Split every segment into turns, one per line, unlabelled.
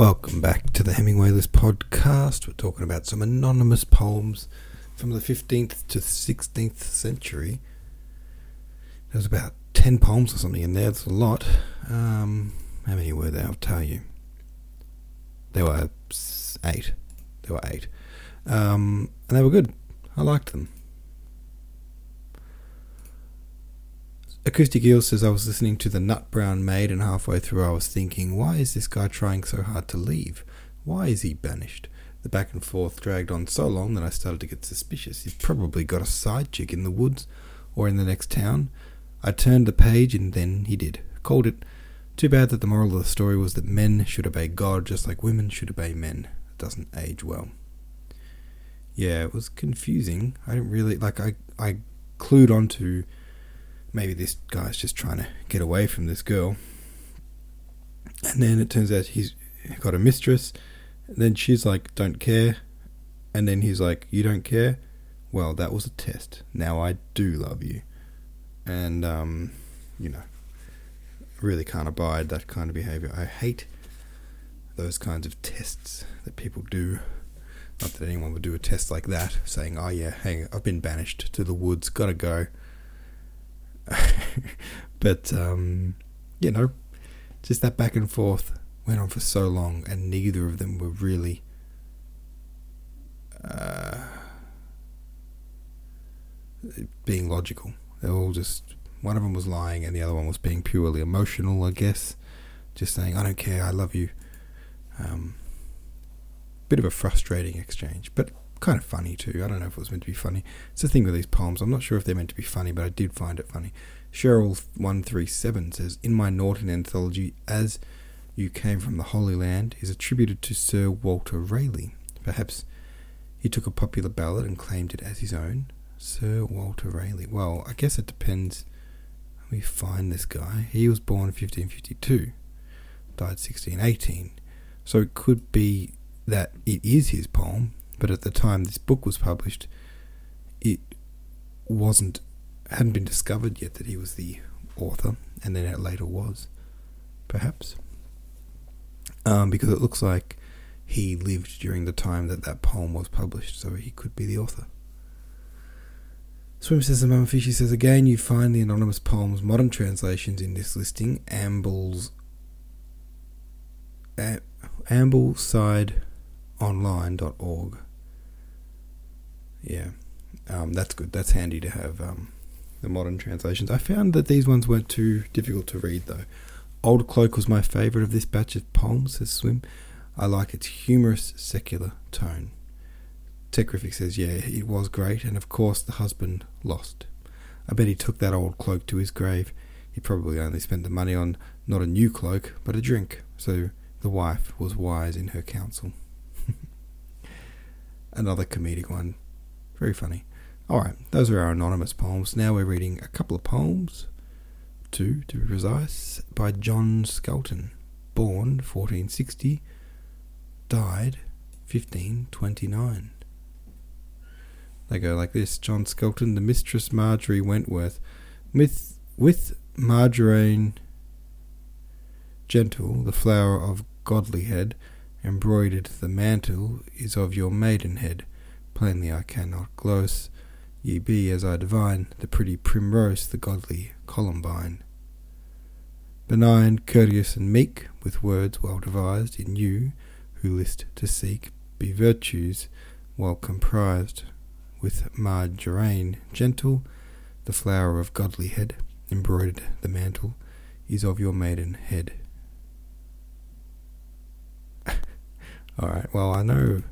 Welcome back to the Hemingway List podcast. We're talking about some anonymous poems from the 15th to 16th century. There's about 10 poems or something in there. That's a lot. Um, how many were there? I'll tell you. There were eight. There were eight. Um, and they were good. I liked them. Acoustic Eel says I was listening to the Nut Brown Maid and halfway through I was thinking, why is this guy trying so hard to leave? Why is he banished? The back and forth dragged on so long that I started to get suspicious. He's probably got a side chick in the woods or in the next town. I turned the page and then he did. Called it. Too bad that the moral of the story was that men should obey God just like women should obey men. It doesn't age well. Yeah, it was confusing. I didn't really like I I clued onto maybe this guy's just trying to get away from this girl. And then it turns out he's got a mistress. And then she's like, don't care. And then he's like, you don't care? Well, that was a test. Now I do love you. And, um, you know, really can't abide that kind of behavior. I hate those kinds of tests that people do. Not that anyone would do a test like that, saying, oh, yeah, hey, I've been banished to the woods, gotta go. but um, you know, just that back and forth went on for so long, and neither of them were really. Uh, being logical. They were all just one of them was lying, and the other one was being purely emotional. I guess, just saying, "I don't care, I love you." Um, bit of a frustrating exchange, but kind of funny too. I don't know if it was meant to be funny. It's the thing with these poems. I'm not sure if they're meant to be funny, but I did find it funny. Cheryl137 says, In my Norton anthology, As You Came from the Holy Land is attributed to Sir Walter Raleigh. Perhaps he took a popular ballad and claimed it as his own. Sir Walter Raleigh. Well, I guess it depends. Let me find this guy. He was born in 1552, died 1618. So it could be that it is his poem, but at the time this book was published, it wasn't hadn't been discovered yet that he was the author, and then it later was, perhaps, um, because it looks like he lived during the time that that poem was published, so he could be the author. Swim says the Mama Fishy says again you find the anonymous poems modern translations in this listing. Amble's amblesideonline.org yeah, um, that's good. That's handy to have um, the modern translations. I found that these ones weren't too difficult to read though. Old Cloak was my favourite of this batch of poems, says Swim. I like its humorous secular tone. Techrific says, yeah, it was great, and of course the husband lost. I bet he took that old cloak to his grave. He probably only spent the money on not a new cloak, but a drink, so the wife was wise in her counsel. Another comedic one. Very funny. Alright, those are our anonymous poems. Now we're reading a couple of poems, two to be precise, by John Skelton. Born 1460, died 1529. They go like this John Skelton, the Mistress Margery Wentworth, with, with Margarine Gentle, the flower of Godlihead, embroidered the mantle is of your maidenhead Plainly I cannot glose, ye be as I divine, the pretty primrose, the godly columbine. Benign, courteous, and meek, with words well devised, in you, who list to seek, be virtues well comprised, with margarine gentle, the flower of godly head, embroidered the mantle, is of your maiden head. Alright, well, I know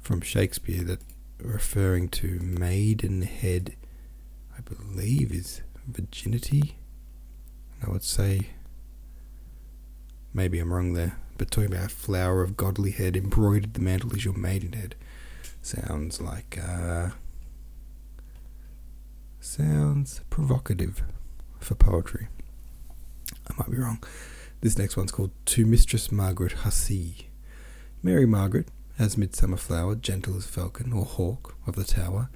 from Shakespeare that referring to maidenhead, I believe, is virginity. I would say, maybe I'm wrong there, but talking about a flower of godly head, embroidered the mantle is your maidenhead, sounds like, uh, sounds provocative for poetry. I might be wrong. This next one's called To Mistress Margaret Hussey. Mary Margaret, as midsummer flower, gentle as falcon or hawk of the tower,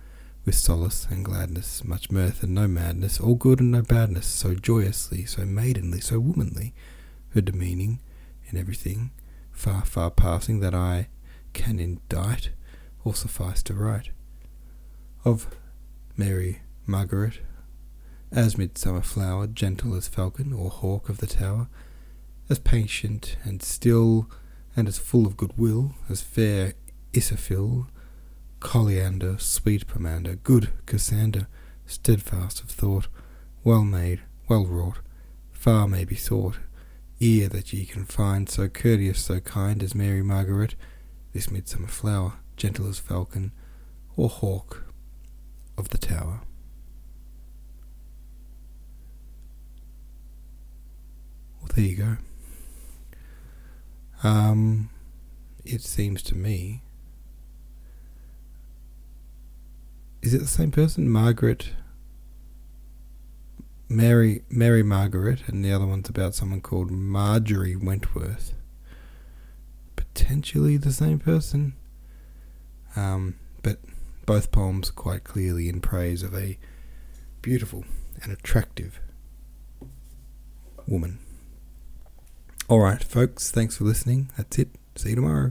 with solace and gladness, much mirth and no madness, all good and no badness, so joyously, so maidenly, so womanly, her demeaning in everything, far, far passing that I can indite or suffice to write. Of Mary Margaret, as midsummer flower, gentle as falcon or hawk of the tower, as patient and still, and as full of goodwill as fair Isaphil, Coriander, sweet Pomander, good Cassander, steadfast of thought, well made, well wrought, far may be sought, ere that ye can find so courteous, so kind as Mary Margaret, this midsummer flower, gentle as falcon, or hawk of the tower. Well, there you go. Um, it seems to me. Is it the same person? Margaret. Mary Mary Margaret, and the other one's about someone called Margery Wentworth. Potentially the same person. Um, but both poems quite clearly in praise of a beautiful and attractive woman. All right, folks, thanks for listening. That's it. See you tomorrow.